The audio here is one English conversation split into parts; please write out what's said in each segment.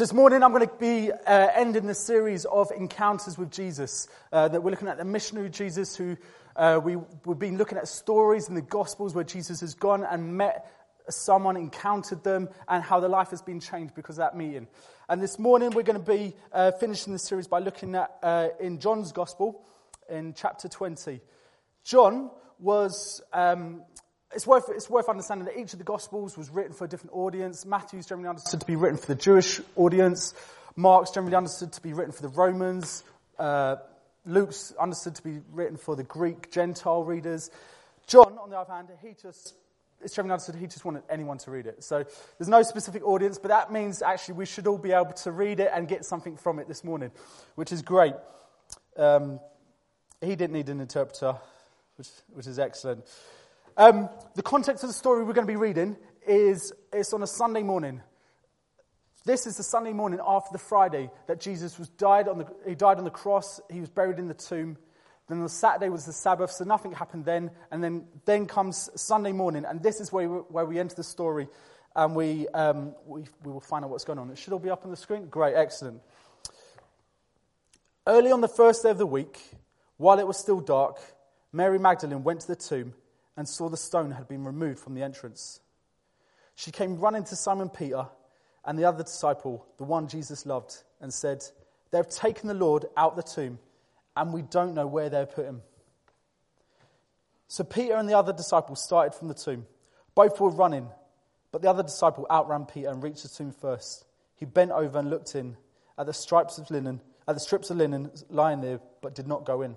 So this morning I'm going to be uh, ending the series of encounters with Jesus. Uh, that we're looking at the missionary Jesus, who uh, we, we've been looking at stories in the Gospels where Jesus has gone and met someone, encountered them, and how their life has been changed because of that meeting. And this morning we're going to be uh, finishing the series by looking at uh, in John's Gospel in chapter 20. John was um, it's worth, it's worth understanding that each of the Gospels was written for a different audience. Matthew's generally understood to be written for the Jewish audience. Mark's generally understood to be written for the Romans. Uh, Luke's understood to be written for the Greek Gentile readers. John, on the other hand, he just, it's generally understood he just wanted anyone to read it. So there's no specific audience, but that means actually we should all be able to read it and get something from it this morning, which is great. Um, he didn't need an interpreter, which, which is excellent. Um, the context of the story we're going to be reading is it's on a Sunday morning. This is the Sunday morning after the Friday that Jesus was died on the, he died on the cross, he was buried in the tomb. Then the Saturday was the Sabbath, so nothing happened then. And then, then comes Sunday morning, and this is where we, where we enter the story, and we, um, we, we will find out what's going on. It should all be up on the screen? Great, excellent. Early on the first day of the week, while it was still dark, Mary Magdalene went to the tomb and saw the stone had been removed from the entrance. She came running to Simon Peter and the other disciple, the one Jesus loved, and said, They have taken the Lord out of the tomb, and we don't know where they have put him. So Peter and the other disciple started from the tomb. Both were running, but the other disciple outran Peter and reached the tomb first. He bent over and looked in at the stripes of linen, at the strips of linen lying there, but did not go in.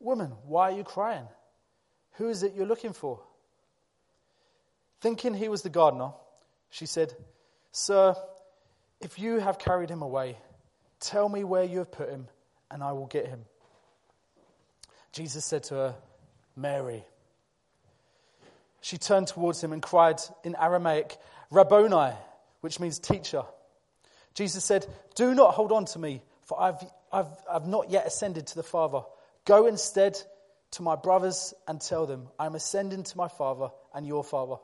Woman, why are you crying? Who is it you're looking for? Thinking he was the gardener, she said, Sir, if you have carried him away, tell me where you have put him, and I will get him. Jesus said to her, Mary. She turned towards him and cried in Aramaic, Rabboni, which means teacher. Jesus said, Do not hold on to me, for I've, I've, I've not yet ascended to the Father. Go instead to my brothers and tell them, I am ascending to my Father and your Father,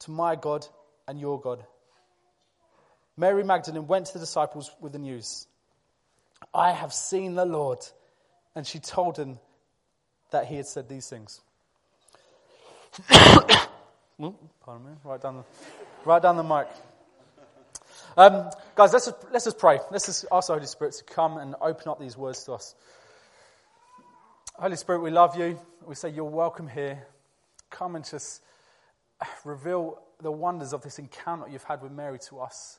to my God and your God. Mary Magdalene went to the disciples with the news I have seen the Lord. And she told them that he had said these things. Pardon me, right down the, right down the mic. Um, guys, let's just, let's just pray. Let's just ask the Holy Spirit to come and open up these words to us. Holy Spirit, we love you. We say you're welcome here. Come and just reveal the wonders of this encounter you've had with Mary to us.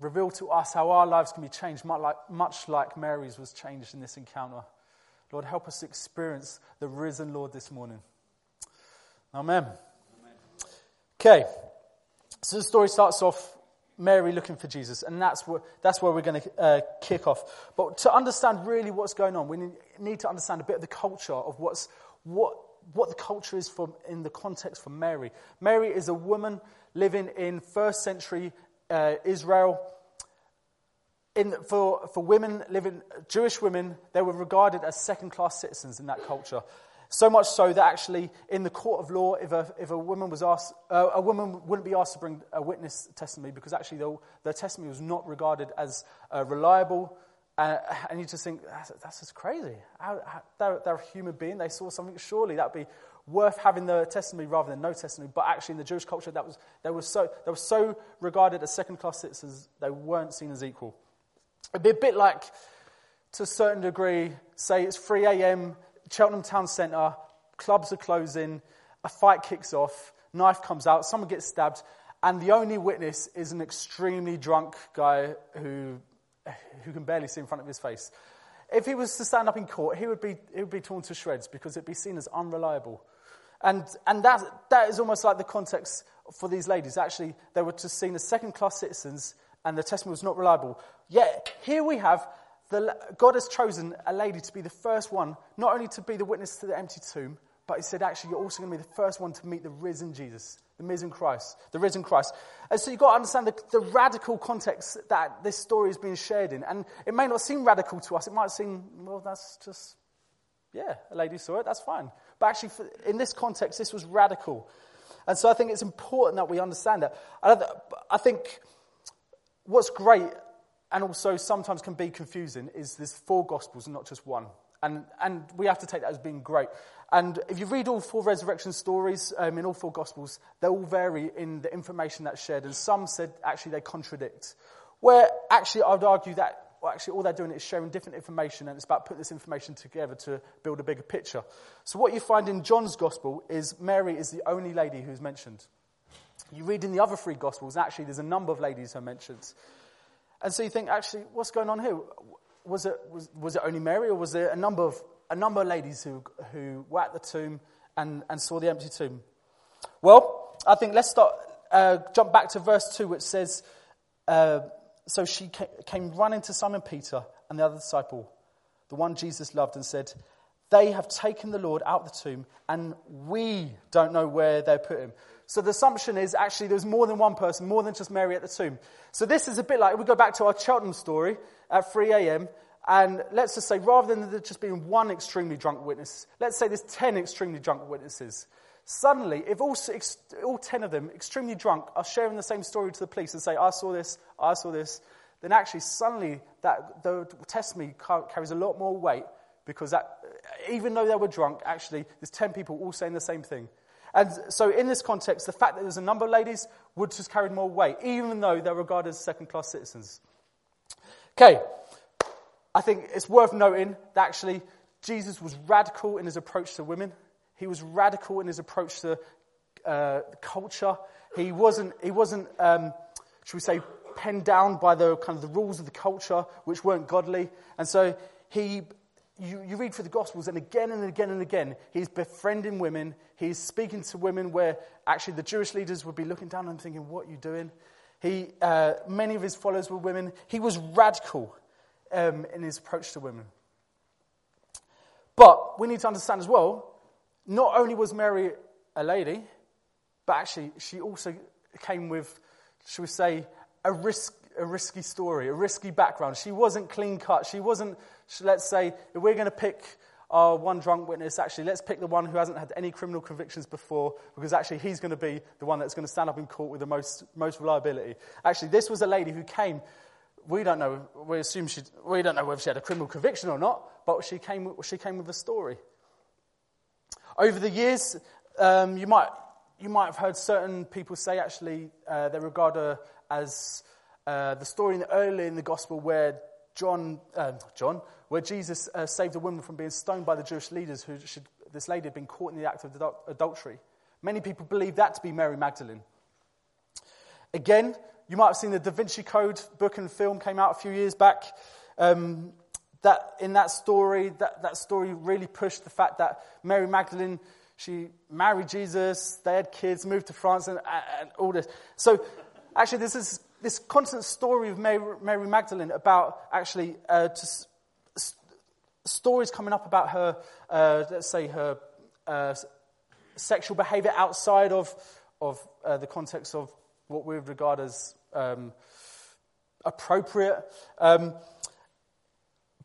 Reveal to us how our lives can be changed, much like, much like Mary's was changed in this encounter. Lord, help us experience the risen Lord this morning. Amen. Amen. Okay, So the story starts off Mary looking for Jesus, and that's where, that's where we're going to uh, kick off. But to understand really what's going on, we need to understand a bit of the culture of what's, what, what the culture is for, in the context for Mary. Mary is a woman living in first century uh, Israel. In, for, for women living, Jewish women, they were regarded as second class citizens in that culture. So much so that actually, in the court of law, if a, if a woman was asked, uh, a woman wouldn't be asked to bring a witness testimony because actually their, their testimony was not regarded as uh, reliable. Uh, and you just think, that's, that's just crazy. How, how, they're, they're, a human being. They saw something. Surely that would be worth having the testimony rather than no testimony. But actually, in the Jewish culture, that was, they, were so, they were so regarded as second class citizens, they weren't seen as equal. It'd be a bit like, to a certain degree, say it's 3 a.m., Cheltenham Town Centre, clubs are closing, a fight kicks off, knife comes out, someone gets stabbed, and the only witness is an extremely drunk guy who, who can barely see in front of his face. If he was to stand up in court, he would be, he would be torn to shreds because it'd be seen as unreliable. And, and that, that is almost like the context for these ladies. Actually, they were just seen as second class citizens and the testimony was not reliable. Yet, here we have the, God has chosen a lady to be the first one, not only to be the witness to the empty tomb, but he said, actually, you're also going to be the first one to meet the risen Jesus, the risen Christ, the risen Christ. And so you've got to understand the, the radical context that this story is being shared in. And it may not seem radical to us. It might seem, well, that's just, yeah, a lady saw it, that's fine. But actually, for, in this context, this was radical. And so I think it's important that we understand that. I think what's great and also sometimes can be confusing is there's four gospels and not just one. And, and we have to take that as being great. And if you read all four resurrection stories um, in all four gospels, they all vary in the information that's shared. And some said actually they contradict. Where actually I would argue that well, actually all they're doing is sharing different information and it's about putting this information together to build a bigger picture. So what you find in John's gospel is Mary is the only lady who's mentioned. You read in the other three gospels, actually there's a number of ladies who are mentioned. And so you think, actually, what's going on here? Was it, was, was it only Mary, or was there a number of, a number of ladies who, who were at the tomb and, and saw the empty tomb? Well, I think let's start, uh, jump back to verse 2, which says, uh, So she came running to Simon Peter and the other disciple, the one Jesus loved, and said, They have taken the Lord out of the tomb, and we don't know where they put him. So the assumption is actually there's more than one person, more than just Mary at the tomb. So this is a bit like we go back to our Cheltenham story at 3 a.m. And let's just say, rather than there just being one extremely drunk witness, let's say there's 10 extremely drunk witnesses. Suddenly, if all, all 10 of them, extremely drunk, are sharing the same story to the police and say, I saw this, I saw this, then actually, suddenly, that, the testimony carries a lot more weight because that, even though they were drunk, actually, there's 10 people all saying the same thing. And so, in this context, the fact that there's a number of ladies would just carry more weight, even though they're regarded as second class citizens. Okay, I think it's worth noting that actually Jesus was radical in his approach to women, he was radical in his approach to uh, culture. He wasn't, he wasn't um, should we say, penned down by the kind of the rules of the culture, which weren't godly. And so he you, you read through the Gospels, and again and again and again, he's befriending women. He's speaking to women where actually the Jewish leaders would be looking down and thinking, What are you doing? He, uh, many of his followers were women. He was radical um, in his approach to women. But we need to understand as well not only was Mary a lady, but actually she also came with, shall we say, a risk, a risky story, a risky background. She wasn't clean cut. She wasn't, let's say, if we're going to pick our one drunk witness, actually, let's pick the one who hasn't had any criminal convictions before, because actually he's going to be the one that's going to stand up in court with the most, most reliability. Actually, this was a lady who came. We don't know. We assume she. We don't know whether she had a criminal conviction or not, but she came. She came with a story. Over the years, um, you might you might have heard certain people say actually uh, they regard her as uh, the story in the, early in the gospel where John, uh, John, where Jesus uh, saved a woman from being stoned by the Jewish leaders who should, this lady had been caught in the act of adultery. Many people believe that to be Mary Magdalene. Again, you might have seen the Da Vinci Code book and film came out a few years back. Um, that in that story, that, that story really pushed the fact that Mary Magdalene, she married Jesus, they had kids, moved to France, and, and all this. So, actually, this is this constant story of Mary, Mary Magdalene about actually uh, just stories coming up about her, uh, let's say, her uh, sexual behavior outside of, of uh, the context of what we would regard as um, appropriate. Um,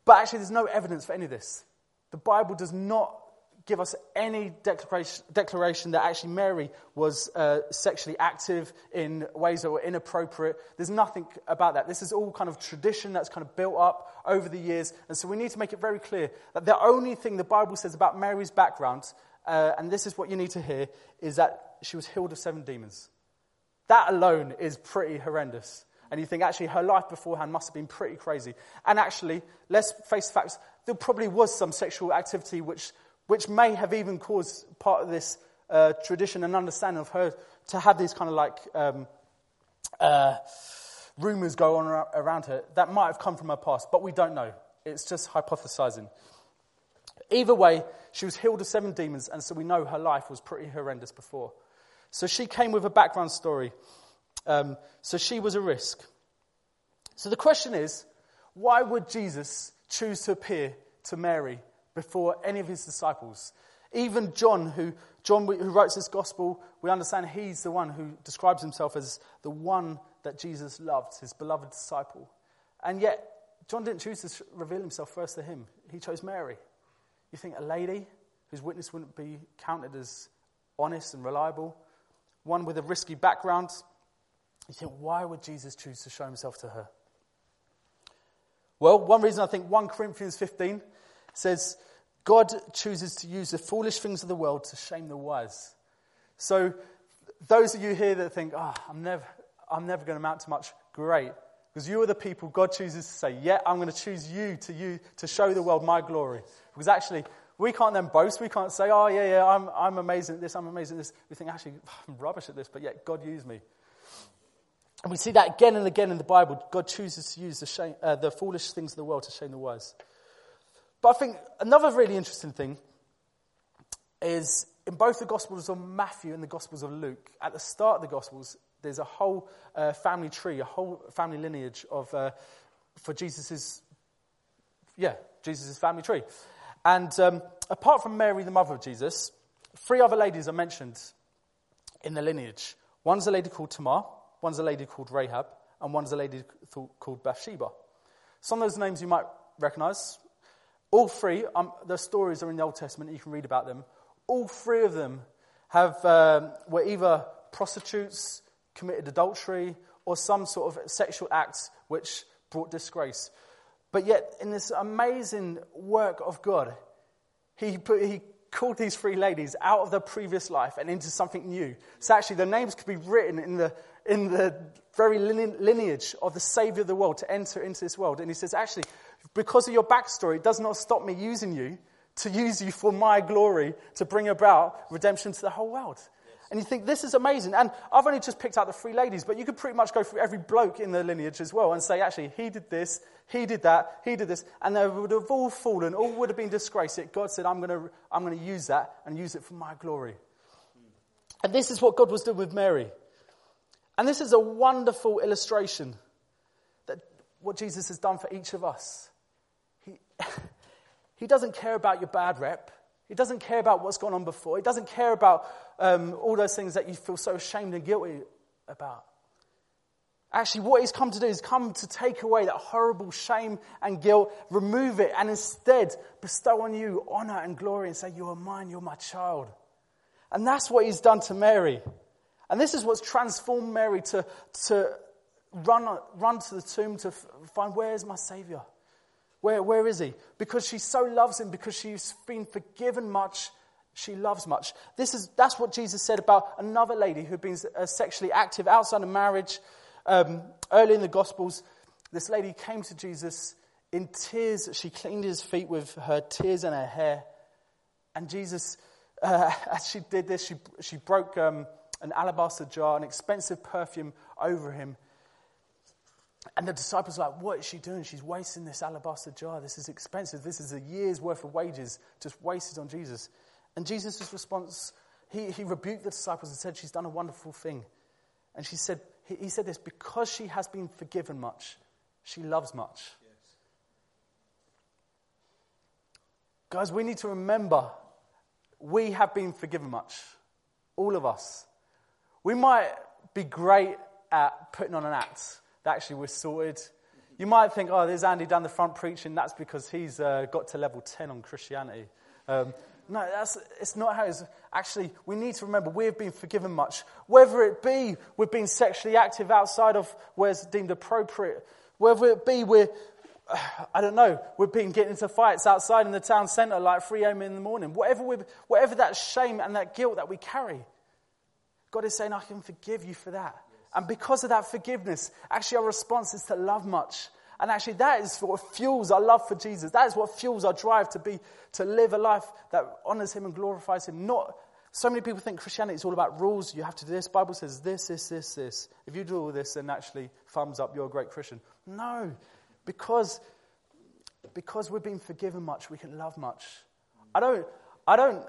but actually, there's no evidence for any of this. The Bible does not give us any declaration, declaration that actually Mary was uh, sexually active in ways that were inappropriate. There's nothing about that. This is all kind of tradition that's kind of built up over the years. And so we need to make it very clear that the only thing the Bible says about Mary's background, uh, and this is what you need to hear, is that she was healed of seven demons. That alone is pretty horrendous. And you think actually her life beforehand must have been pretty crazy. And actually, let's face the facts, there probably was some sexual activity which which may have even caused part of this uh, tradition and understanding of her to have these kind of like um, uh, rumors go on around her that might have come from her past, but we don't know. It's just hypothesizing. Either way, she was healed of seven demons, and so we know her life was pretty horrendous before. So she came with a background story. Um, so she was a risk. So the question is why would Jesus choose to appear to Mary before any of his disciples. Even John, who, John, who writes this gospel, we understand he's the one who describes himself as the one that Jesus loved, his beloved disciple. And yet, John didn't choose to reveal himself first to him. He chose Mary. You think a lady whose witness wouldn't be counted as honest and reliable, one with a risky background, you think, why would Jesus choose to show himself to her? Well, one reason I think 1 Corinthians 15 says, God chooses to use the foolish things of the world to shame the wise. So, those of you here that think, oh, I'm never, I'm never going to amount to much, great. Because you are the people God chooses to say, yeah, I'm going to choose you to, you to show the world my glory. Because actually, we can't then boast. We can't say, oh, yeah, yeah, I'm, I'm amazing at this, I'm amazing at this. We think, actually, I'm rubbish at this, but yet God used me. And we see that again and again in the Bible. God chooses to use the, shame, uh, the foolish things of the world to shame the wise. But I think another really interesting thing is in both the Gospels of Matthew and the Gospels of Luke, at the start of the Gospels, there's a whole uh, family tree, a whole family lineage of, uh, for Jesus's, yeah, Jesus's family tree. And um, apart from Mary, the mother of Jesus, three other ladies are mentioned in the lineage. One's a lady called Tamar, one's a lady called Rahab, and one's a lady called Bathsheba. Some of those names you might recognize. All three, um, the stories are in the Old Testament, you can read about them. All three of them have, um, were either prostitutes, committed adultery, or some sort of sexual act which brought disgrace. But yet, in this amazing work of God, he, put, he called these three ladies out of their previous life and into something new. So actually, their names could be written in the, in the very lineage of the Savior of the world to enter into this world. And he says, actually, because of your backstory, it does not stop me using you to use you for my glory to bring about redemption to the whole world. And you think, this is amazing. And I've only just picked out the three ladies, but you could pretty much go through every bloke in the lineage as well and say, actually, he did this, he did that, he did this. And they would have all fallen, all would have been disgraced. Yet God said, I'm going to I'm going to use that and use it for my glory. And this is what God was doing with Mary. And this is a wonderful illustration that what Jesus has done for each of us. He, doesn't care about your bad rep. He doesn't care about what's gone on before. He doesn't care about um, all those things that you feel so ashamed and guilty about. Actually, what he's come to do is come to take away that horrible shame and guilt, remove it, and instead bestow on you honor and glory and say, You are mine, you're my child. And that's what he's done to Mary. And this is what's transformed Mary to, to run, run to the tomb to find where is my Savior? Where, where is he? Because she so loves him, because she's been forgiven much, she loves much. This is, that's what Jesus said about another lady who'd been uh, sexually active outside of marriage. Um, early in the Gospels, this lady came to Jesus in tears. She cleaned his feet with her tears and her hair. And Jesus, uh, as she did this, she, she broke um, an alabaster jar, an expensive perfume over him. And the disciples are like, What is she doing? She's wasting this alabaster jar. This is expensive. This is a year's worth of wages just wasted on Jesus. And Jesus' response, he, he rebuked the disciples and said, She's done a wonderful thing. And she said, he, he said this, because she has been forgiven much, she loves much. Yes. Guys, we need to remember we have been forgiven much. All of us. We might be great at putting on an act that actually we're sorted. You might think, oh, there's Andy down the front preaching. That's because he's uh, got to level 10 on Christianity. Um, no, that's, it's not how it's. Actually, we need to remember we have been forgiven much. Whether it be we've been sexually active outside of where it's deemed appropriate, whether it be we're, I don't know, we've been getting into fights outside in the town centre like 3 a.m. in the morning. Whatever, we whatever that shame and that guilt that we carry, God is saying, I can forgive you for that. And because of that forgiveness, actually our response is to love much and actually, that is what fuels our love for Jesus. That is what fuels our drive to be, to live a life that honors Him and glorifies Him. Not, so many people think Christianity is all about rules. You have to do this. Bible says this, this, this, this. If you do all this, then actually, thumbs up, you're a great Christian. No, because, because we've been forgiven much, we can love much. I don't, I don't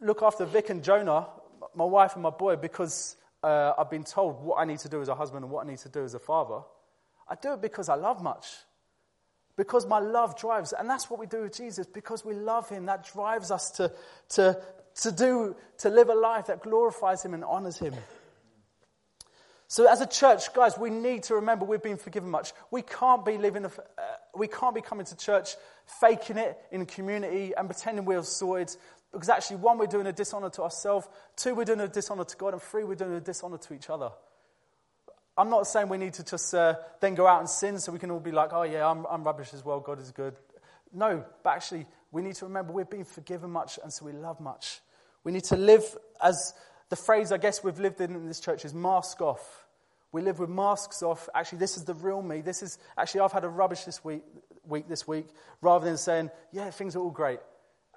look after Vic and Jonah, my wife and my boy, because uh, I've been told what I need to do as a husband and what I need to do as a father. I do it because I love much. Because my love drives, and that's what we do with Jesus, because we love him, that drives us to, to, to do, to live a life that glorifies him and honors him. So, as a church, guys, we need to remember we've been forgiven much. We can't be living, a, we can't be coming to church faking it in community and pretending we're sorted. Because actually, one, we're doing a dishonor to ourselves. Two, we're doing a dishonor to God. And three, we're doing a dishonor to each other. I'm not saying we need to just uh, then go out and sin so we can all be like, oh, yeah, I'm, I'm rubbish as well, God is good. No, but actually, we need to remember we've been forgiven much, and so we love much. We need to live as the phrase I guess we've lived in in this church is mask off. We live with masks off. Actually, this is the real me. This is actually I've had a rubbish this week, week this week, rather than saying, yeah, things are all great.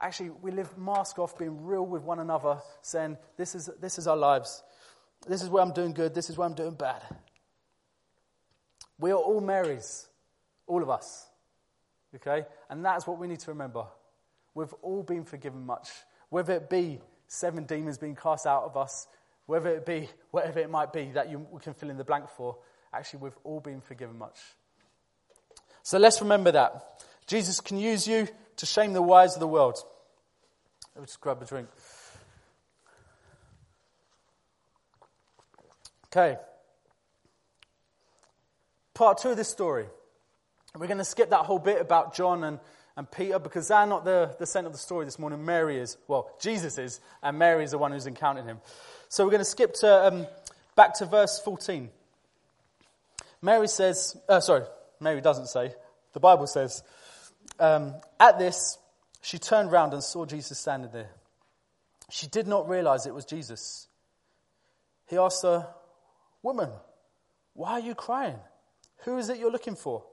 Actually, we live mask off, being real with one another, saying, this is, this is our lives. This is where I'm doing good. This is where I'm doing bad. We are all Marys, all of us. Okay? And that's what we need to remember. We've all been forgiven much. Whether it be seven demons being cast out of us, whether it be whatever it might be that you can fill in the blank for, actually, we've all been forgiven much. So let's remember that. Jesus can use you to shame the wise of the world. Let me just grab a drink. Okay part two of this story. We're going to skip that whole bit about John and, and Peter because they're not the, the center of the story this morning. Mary is. Well, Jesus is, and Mary is the one who's encountered him. So we're going to skip to, um, back to verse 14. Mary says, uh, sorry, Mary doesn't say, the Bible says, um, at this, she turned round and saw Jesus standing there. She did not realize it was Jesus. He asked her, Woman, why are you crying? Who is it you're looking for?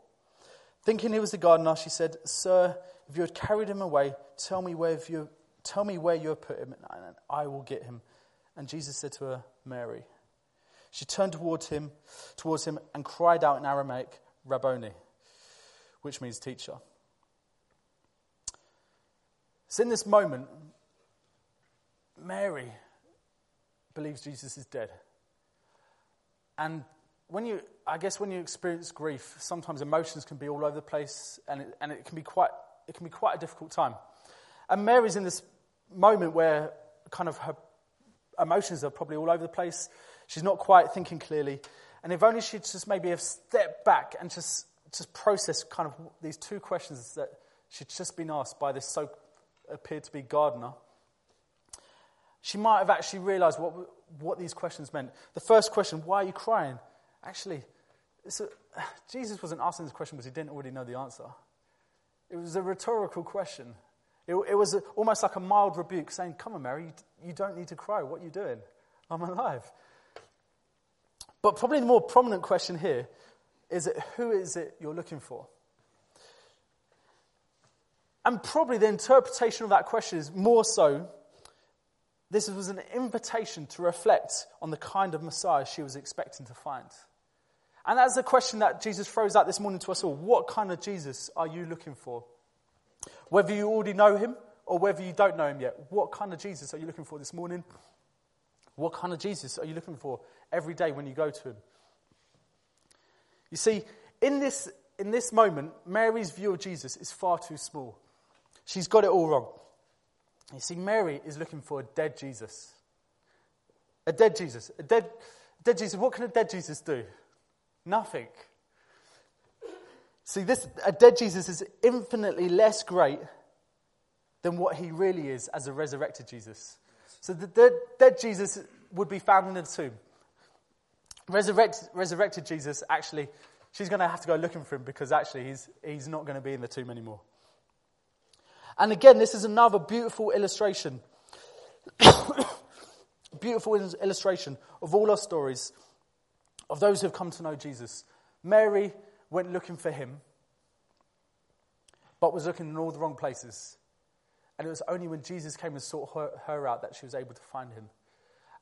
Thinking he was the gardener, she said, Sir, if you had carried him away, tell me where you, tell me where you have put him, and I will get him. And Jesus said to her, Mary. She turned towards him, towards him and cried out in Aramaic, Rabboni, which means teacher. So in this moment, Mary believes Jesus is dead. And when you, I guess when you experience grief, sometimes emotions can be all over the place and it, and it, can, be quite, it can be quite a difficult time. And Mary's in this moment where kind of her emotions are probably all over the place. She's not quite thinking clearly. And if only she'd just maybe have stepped back and just, just processed kind of these two questions that she'd just been asked by this so appeared to be gardener, she might have actually realized what, what these questions meant. The first question, why are you crying? Actually, a, Jesus wasn't asking this question because he didn't already know the answer. It was a rhetorical question. It, it was a, almost like a mild rebuke saying, Come on, Mary, you, you don't need to cry. What are you doing? I'm alive. But probably the more prominent question here is it, who is it you're looking for? And probably the interpretation of that question is more so this was an invitation to reflect on the kind of Messiah she was expecting to find. And that's the question that Jesus throws out this morning to us all. What kind of Jesus are you looking for? Whether you already know him, or whether you don't know him yet, what kind of Jesus are you looking for this morning? What kind of Jesus are you looking for every day when you go to him? You see, in this, in this moment, Mary's view of Jesus is far too small. She's got it all wrong. You see, Mary is looking for a dead Jesus. A dead Jesus. A dead, dead Jesus. What can a dead Jesus do? Nothing. See, this, a dead Jesus is infinitely less great than what he really is as a resurrected Jesus. So the dead, dead Jesus would be found in the tomb. Resurrected, resurrected Jesus, actually, she's going to have to go looking for him because actually he's, he's not going to be in the tomb anymore. And again, this is another beautiful illustration. beautiful illustration of all our stories of those who have come to know Jesus. Mary went looking for him, but was looking in all the wrong places. And it was only when Jesus came and sought her, her out that she was able to find him.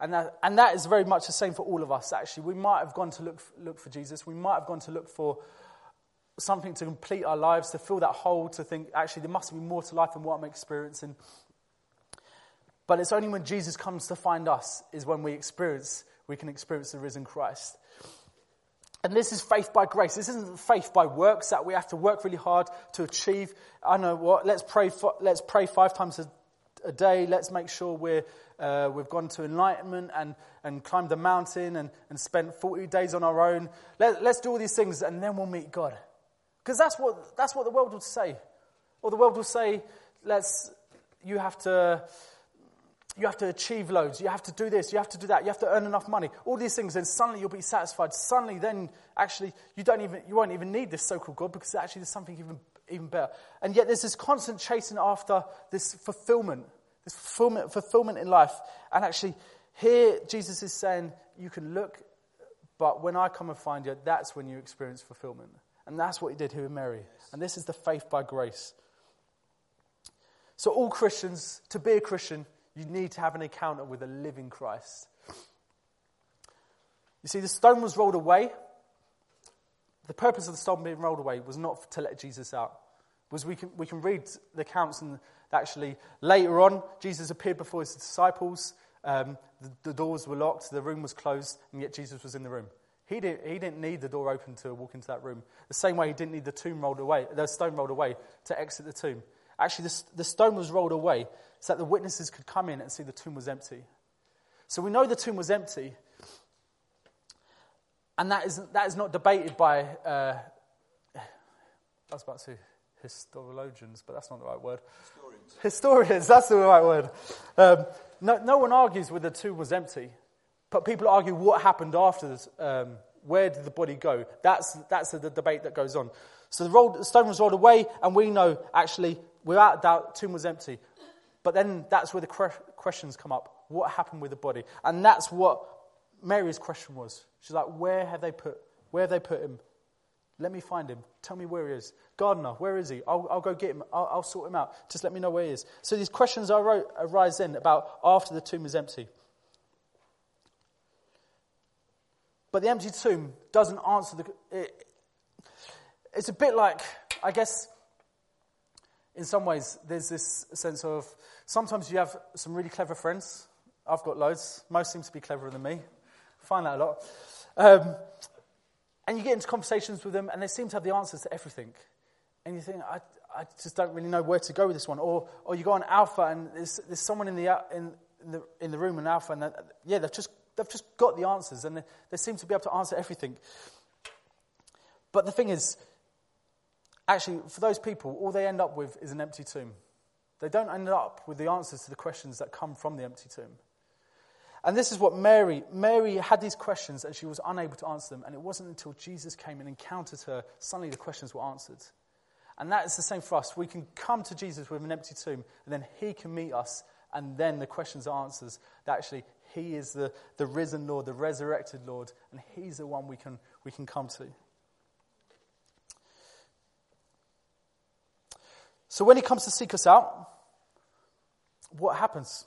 And that, and that is very much the same for all of us, actually. We might have gone to look, look for Jesus. We might have gone to look for something to complete our lives, to fill that hole, to think, actually, there must be more to life than what I'm experiencing. But it's only when Jesus comes to find us is when we experience, we can experience the risen Christ. And this is faith by grace. This isn't faith by works that we have to work really hard to achieve. I know what. Let's pray. For, let's pray five times a, a day. Let's make sure we're, uh, we've gone to enlightenment and, and climbed the mountain and, and spent 40 days on our own. Let, let's do all these things and then we'll meet God. Because that's what, that's what the world would say. Or the world will say, let's, you have to you have to achieve loads. You have to do this. You have to do that. You have to earn enough money. All these things, and suddenly you'll be satisfied. Suddenly, then actually, you don't even you won't even need this so-called God because actually there's something even even better. And yet there's this constant chasing after this fulfillment, this fulfillment, fulfillment in life. And actually, here Jesus is saying you can look, but when I come and find you, that's when you experience fulfillment. And that's what he did here with Mary. And this is the faith by grace. So all Christians, to be a Christian, you need to have an encounter with a living Christ. You see, the stone was rolled away. The purpose of the stone being rolled away was not to let Jesus out. Was we can, we can read the accounts and actually later on, Jesus appeared before his disciples. Um, the, the, doors were locked, the room was closed, and yet Jesus was in the room. He didn't, he didn't need the door open to walk into that room. The same way he didn't need the tomb rolled away, the stone rolled away to exit the tomb. Actually, the, the stone was rolled away so that the witnesses could come in and see the tomb was empty. So we know the tomb was empty. And that is, that is not debated by, uh, I was about to say historians, but that's not the right word. Historians. Historians, that's the right word. Um, no, no one argues whether the tomb was empty, but people argue what happened after this. Um, where did the body go? That's, that's the, the debate that goes on. So the, rolled, the, stone was rolled away, and we know actually, without doubt, tomb was empty. But then that's where the questions come up. What happened with the body? And that's what Mary's question was. She's like, where have they put, where have they put him? Let me find him. Tell me where he is. Gardener, where is he? I'll, I'll go get him. I'll, I'll, sort him out. Just let me know where he is. So these questions arise then about after the tomb is empty. But the empty tomb doesn't answer the. It, it's a bit like, I guess, in some ways, there's this sense of sometimes you have some really clever friends. I've got loads. Most seem to be cleverer than me. I find that a lot. Um, and you get into conversations with them, and they seem to have the answers to everything. And you think, I, I just don't really know where to go with this one. Or, or you go on Alpha, and there's, there's someone in the, in, in the, in the room in Alpha, and yeah, they've just, they've just got the answers, and they, they seem to be able to answer everything. But the thing is, Actually, for those people, all they end up with is an empty tomb. They don't end up with the answers to the questions that come from the empty tomb. And this is what Mary, Mary had these questions and she was unable to answer them. And it wasn't until Jesus came and encountered her, suddenly the questions were answered. And that is the same for us. We can come to Jesus with an empty tomb and then he can meet us and then the questions are answered. that actually he is the, the risen Lord, the resurrected Lord, and he's the one we can, we can come to. So when he comes to seek us out, what happens?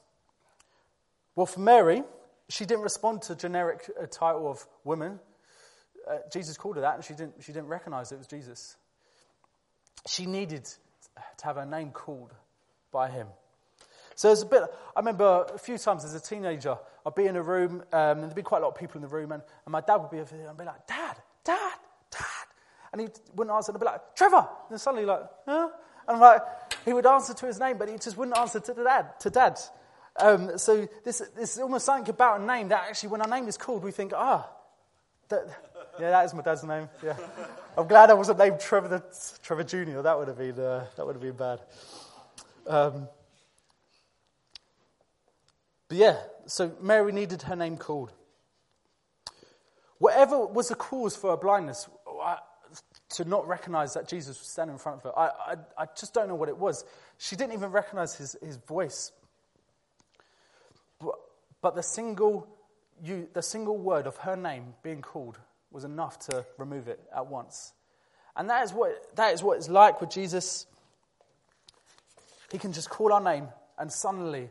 Well, for Mary, she didn't respond to generic uh, title of woman. Uh, Jesus called her that, and she didn't, she didn't recognize it was Jesus. She needed to have her name called by him. So there's a bit, I remember a few times as a teenager, I'd be in a room, um, and there'd be quite a lot of people in the room, and, and my dad would be over there and be like, Dad, Dad, Dad. And he wouldn't answer, and I'd be like, Trevor. And suddenly, like, huh? And like, he would answer to his name, but he just wouldn't answer to dad. To dad. Um, so this, this is almost something about a name that actually, when our name is called, we think, ah, yeah, that is my dad's name. Yeah, I'm glad I wasn't named Trevor, the, Trevor Junior. That would have been uh, that would have been bad. Um, but yeah, so Mary needed her name called. Whatever was the cause for her blindness, to not recognize that Jesus was standing in front of her, I, I, I just don't know what it was. She didn't even recognize his, his voice. But, but the, single, you, the single word of her name being called was enough to remove it at once. And that is what, that is what it's like with Jesus. He can just call our name, and suddenly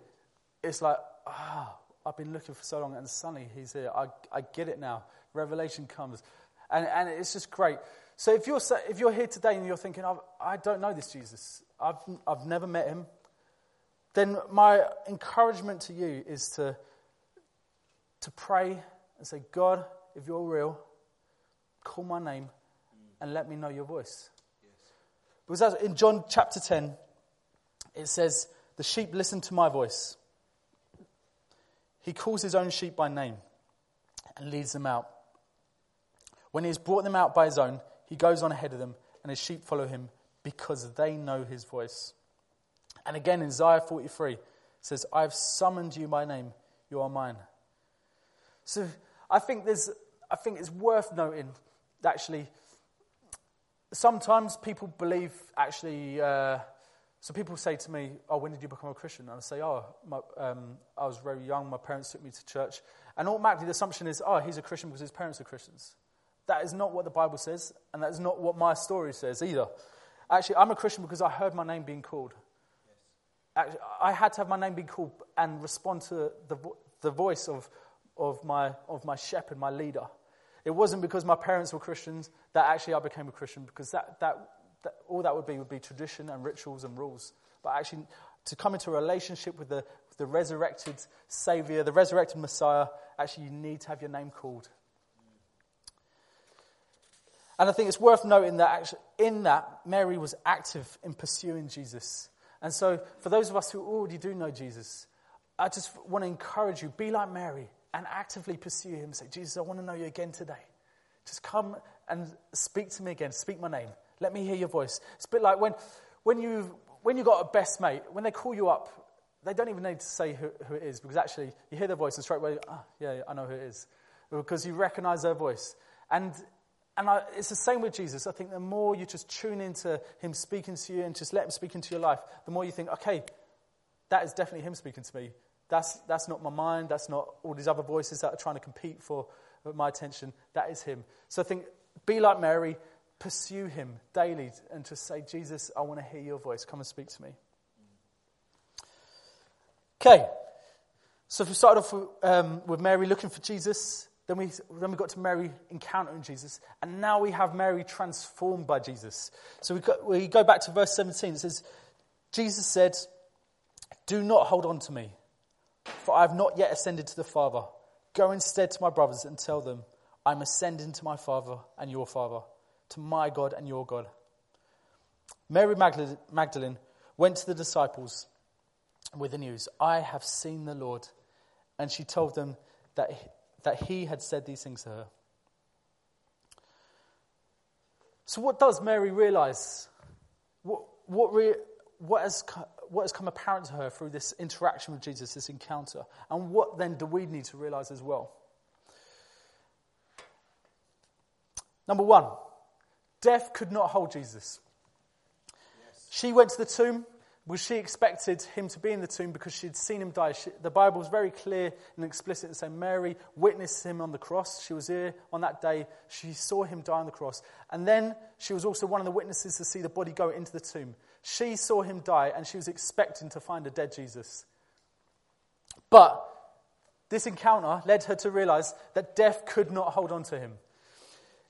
it's like, ah, oh, I've been looking for so long, and suddenly he's here. I, I get it now. Revelation comes. And, and it's just great. So if you're, if you're here today and you're thinking, I don't know this Jesus, I've, I've never met him, then my encouragement to you is to, to pray and say, God, if you're real, call my name and let me know your voice. Yes. Because in John chapter 10, it says, The sheep listen to my voice. He calls his own sheep by name and leads them out. When he has brought them out by his own, he goes on ahead of them, and his sheep follow him because they know his voice. And again in Isaiah 43, it says, I have summoned you by name, you are mine. So I think, there's, I think it's worth noting that actually, sometimes people believe actually, uh, so people say to me, Oh, when did you become a Christian? And I say, Oh, my, um, I was very young, my parents took me to church. And automatically the assumption is, Oh, he's a Christian because his parents are Christians. That is not what the Bible says, and that is not what my story says either. Actually, I'm a Christian because I heard my name being called. Actually, I had to have my name being called and respond to the, the voice of, of, my, of my shepherd, my leader. It wasn't because my parents were Christians that actually I became a Christian, because that, that, that, all that would be would be tradition and rituals and rules. But actually, to come into a relationship with the, with the resurrected Savior, the resurrected Messiah, actually, you need to have your name called. And I think it's worth noting that actually in that, Mary was active in pursuing Jesus. And so, for those of us who already do know Jesus, I just want to encourage you be like Mary and actively pursue him. Say, Jesus, I want to know you again today. Just come and speak to me again. Speak my name. Let me hear your voice. It's a bit like when, when, you, when you've got a best mate, when they call you up, they don't even need to say who, who it is because actually you hear their voice and straight away, ah, yeah, I know who it is. Because you recognize their voice. And and I, it's the same with Jesus. I think the more you just tune into him speaking to you and just let him speak into your life, the more you think, okay, that is definitely him speaking to me. That's, that's not my mind. That's not all these other voices that are trying to compete for my attention. That is him. So I think, be like Mary, pursue him daily and just say, Jesus, I want to hear your voice. Come and speak to me. Okay. So if we started off with, um, with Mary looking for Jesus, then we, then we got to Mary encountering Jesus. And now we have Mary transformed by Jesus. So we go, we go back to verse 17. It says, Jesus said, Do not hold on to me, for I have not yet ascended to the Father. Go instead to my brothers and tell them, I'm ascending to my Father and your Father, to my God and your God. Mary Magdalene went to the disciples with the news, I have seen the Lord. And she told them that that he had said these things to her. So, what does Mary realize? What, what, re, what, has, what has come apparent to her through this interaction with Jesus, this encounter? And what then do we need to realize as well? Number one, death could not hold Jesus. Yes. She went to the tomb. Was she expected him to be in the tomb because she'd seen him die? She, the Bible is very clear and explicit in saying Mary witnessed him on the cross. She was here on that day. She saw him die on the cross. And then she was also one of the witnesses to see the body go into the tomb. She saw him die and she was expecting to find a dead Jesus. But this encounter led her to realize that death could not hold on to him.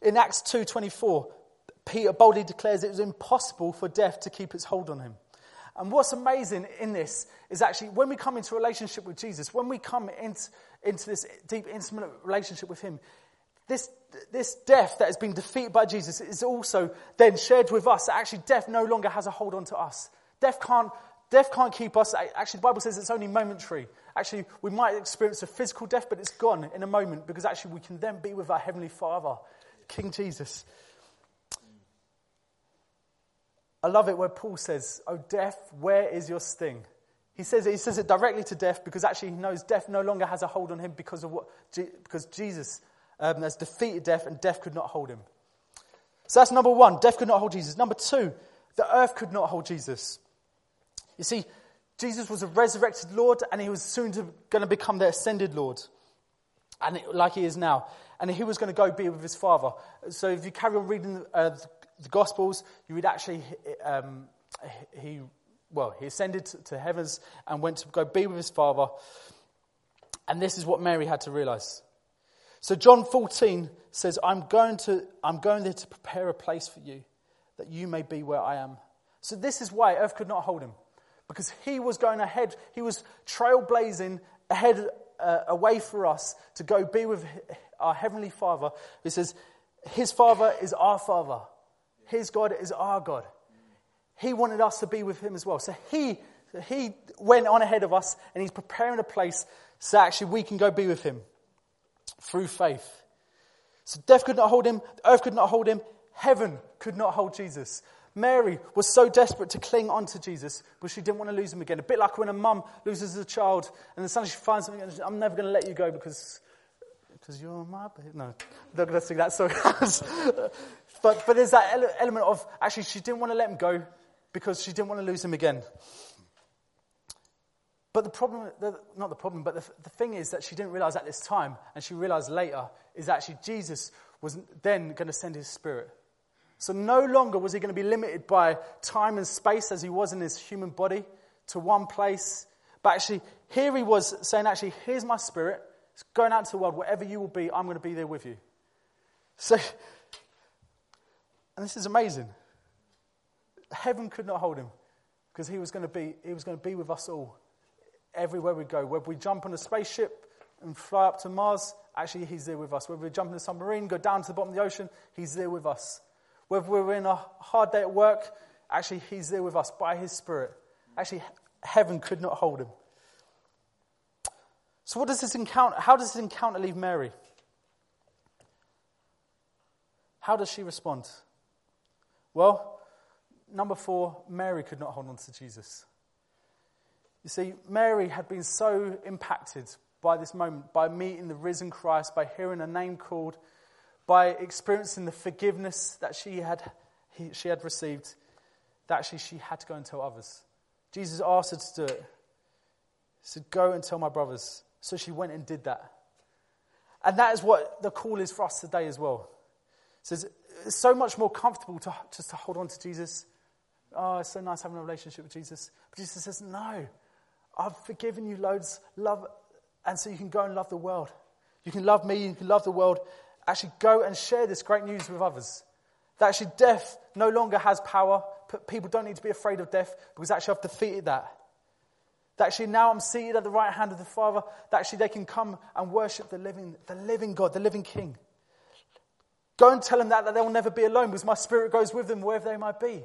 In Acts 2:24, Peter boldly declares it was impossible for death to keep its hold on him. And what's amazing in this is actually when we come into relationship with Jesus, when we come into, into this deep, intimate relationship with Him, this, this death that has been defeated by Jesus is also then shared with us. Actually, death no longer has a hold on to us. Death can't, death can't keep us. Actually, the Bible says it's only momentary. Actually, we might experience a physical death, but it's gone in a moment because actually we can then be with our Heavenly Father, King Jesus. I love it where Paul says, Oh, death, where is your sting? He says, it, he says it directly to death because actually he knows death no longer has a hold on him because, of what, because Jesus um, has defeated death and death could not hold him. So that's number one, death could not hold Jesus. Number two, the earth could not hold Jesus. You see, Jesus was a resurrected Lord and he was soon to, going to become the ascended Lord, and it, like he is now. And he was going to go be with his Father. So if you carry on reading uh, the Gospels, you would actually, um, he, well, he ascended to heavens and went to go be with his Father. And this is what Mary had to realize. So John 14 says, I'm going, to, I'm going there to prepare a place for you, that you may be where I am. So this is why earth could not hold him. Because he was going ahead, he was trailblazing ahead, uh, away for us to go be with our Heavenly Father. He says, His Father is our Father, His God is our God. He wanted us to be with Him as well. So he, he went on ahead of us and He's preparing a place so actually we can go be with Him through faith. So death could not hold him, the earth could not hold him, heaven could not hold Jesus. Mary was so desperate to cling onto Jesus, but she didn't want to lose him again. A bit like when a mum loses a child, and then suddenly she finds something, and I'm never going to let you go because, because you're my baby. No, going to sing that song. but, but there's that element of actually she didn't want to let him go because she didn't want to lose him again. But the problem, not the problem, but the, the thing is that she didn't realize at this time, and she realized later, is actually Jesus was then going to send his spirit. So no longer was he going to be limited by time and space as he was in his human body to one place. But actually, here he was saying, actually, here's my spirit. It's going out into the world. Wherever you will be, I'm going to be there with you. So, and this is amazing. Heaven could not hold him because he was going to be, he was going to be with us all everywhere we go. Whether we jump on a spaceship and fly up to Mars, actually, He's there with us. Whether we jump in a submarine, go down to the bottom of the ocean, He's there with us. Whether we're in a hard day at work, actually, He's there with us by His Spirit. Actually, heaven could not hold Him. So, what does this encounter, how does this encounter leave Mary? How does she respond? Well, number four, Mary could not hold on to Jesus. You see, Mary had been so impacted by this moment, by meeting the risen Christ, by hearing a name called, by experiencing the forgiveness that she had, he, she had received, that actually she had to go and tell others. Jesus asked her to do it. He said, Go and tell my brothers. So she went and did that. And that is what the call is for us today as well. It says, it's so much more comfortable to just to hold on to Jesus. Oh, it's so nice having a relationship with Jesus. But Jesus says, No, I've forgiven you loads. Love, and so you can go and love the world. You can love me, you can love the world. Actually, go and share this great news with others. That actually death no longer has power. People don't need to be afraid of death because actually I've defeated that. That actually now I'm seated at the right hand of the Father. That actually they can come and worship the living, the living God, the living King. Go and tell them that, that they will never be alone because my spirit goes with them wherever they might be.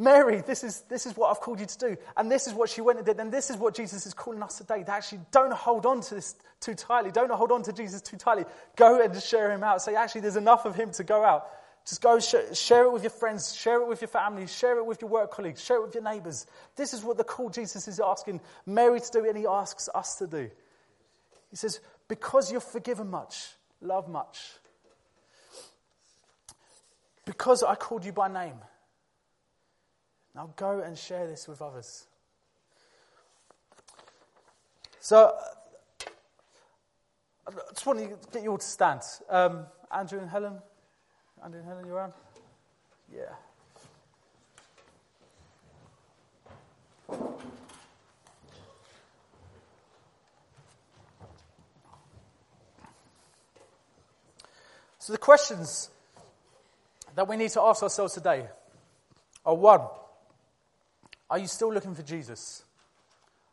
Mary, this is, this is what I've called you to do. And this is what she went and did. And this is what Jesus is calling us today. To actually don't hold on to this too tightly. Don't hold on to Jesus too tightly. Go and share him out. Say, actually, there's enough of him to go out. Just go sh- share it with your friends, share it with your family, share it with your work colleagues, share it with your neighbors. This is what the call Jesus is asking Mary to do, and he asks us to do. He says, Because you're forgiven much, love much. Because I called you by name. Now go and share this with others. So, I just want to get you all to stand. Um, Andrew and Helen. Andrew and Helen, you around? Yeah. So, the questions that we need to ask ourselves today are one, Are you still looking for Jesus?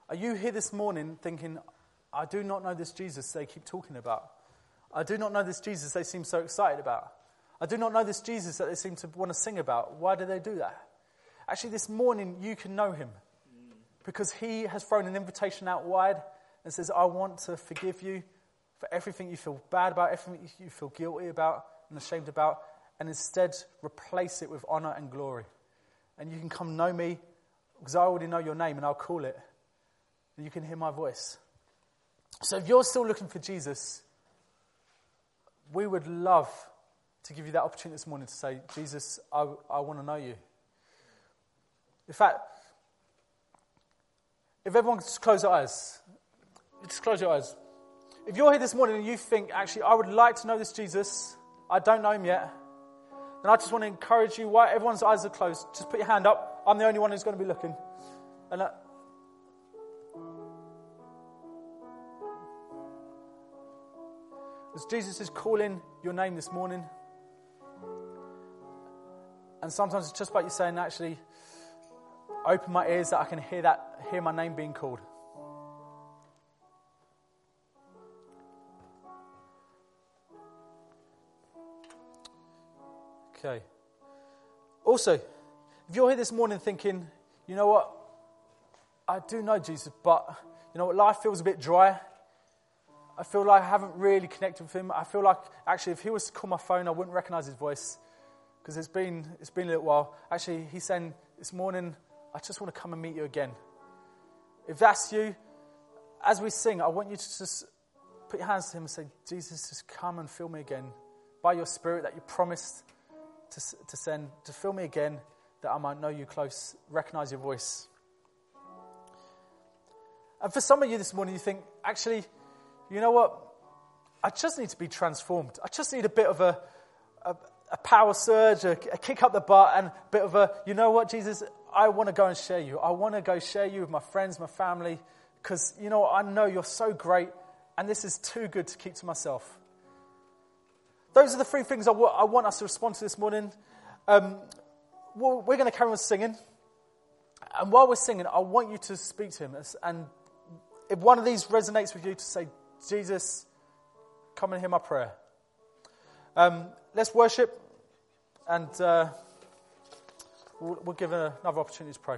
Are you here this morning thinking, I do not know this Jesus they keep talking about? I do not know this Jesus they seem so excited about. I do not know this Jesus that they seem to want to sing about. Why do they do that? Actually, this morning you can know him because he has thrown an invitation out wide and says, I want to forgive you for everything you feel bad about, everything you feel guilty about and ashamed about, and instead replace it with honor and glory. And you can come know me because I already know your name and I'll call it. And you can hear my voice. So if you're still looking for Jesus, we would love to give you that opportunity this morning to say, Jesus, I, I want to know you. In fact, if everyone just close their eyes, just close your eyes. If you're here this morning and you think, actually, I would like to know this Jesus, I don't know him yet, then I just want to encourage you, while everyone's eyes are closed, just put your hand up. I'm the only one who's going to be looking. And uh, as Jesus is calling your name this morning, and sometimes it's just about you saying, actually, open my ears that I can hear that, hear my name being called. Okay. Also, if you're here this morning thinking, you know what, I do know Jesus, but you know what, life feels a bit dry. I feel like I haven't really connected with him. I feel like actually, if he was to call my phone, I wouldn't recognize his voice because it's been, it's been a little while. Actually, he's saying this morning, I just want to come and meet you again. If that's you, as we sing, I want you to just put your hands to him and say, Jesus, just come and fill me again by your spirit that you promised to, to send, to fill me again that I might know you close, recognize your voice. And for some of you this morning, you think, actually, you know what? I just need to be transformed. I just need a bit of a, a, a power surge, a, a, kick up the butt, and a bit of a, you know what, Jesus, I want to go and share you. I want to go share you with my friends, my family, because, you know, I know you're so great, and this is too good to keep to myself. Those are the three things I, w- I want us to respond to this morning. Um, we're going to carry on singing. And while we're singing, I want you to speak to him. And if one of these resonates with you, to say, Jesus, come and hear my prayer. Um, let's worship, and uh, we'll, we'll give another opportunity to pray.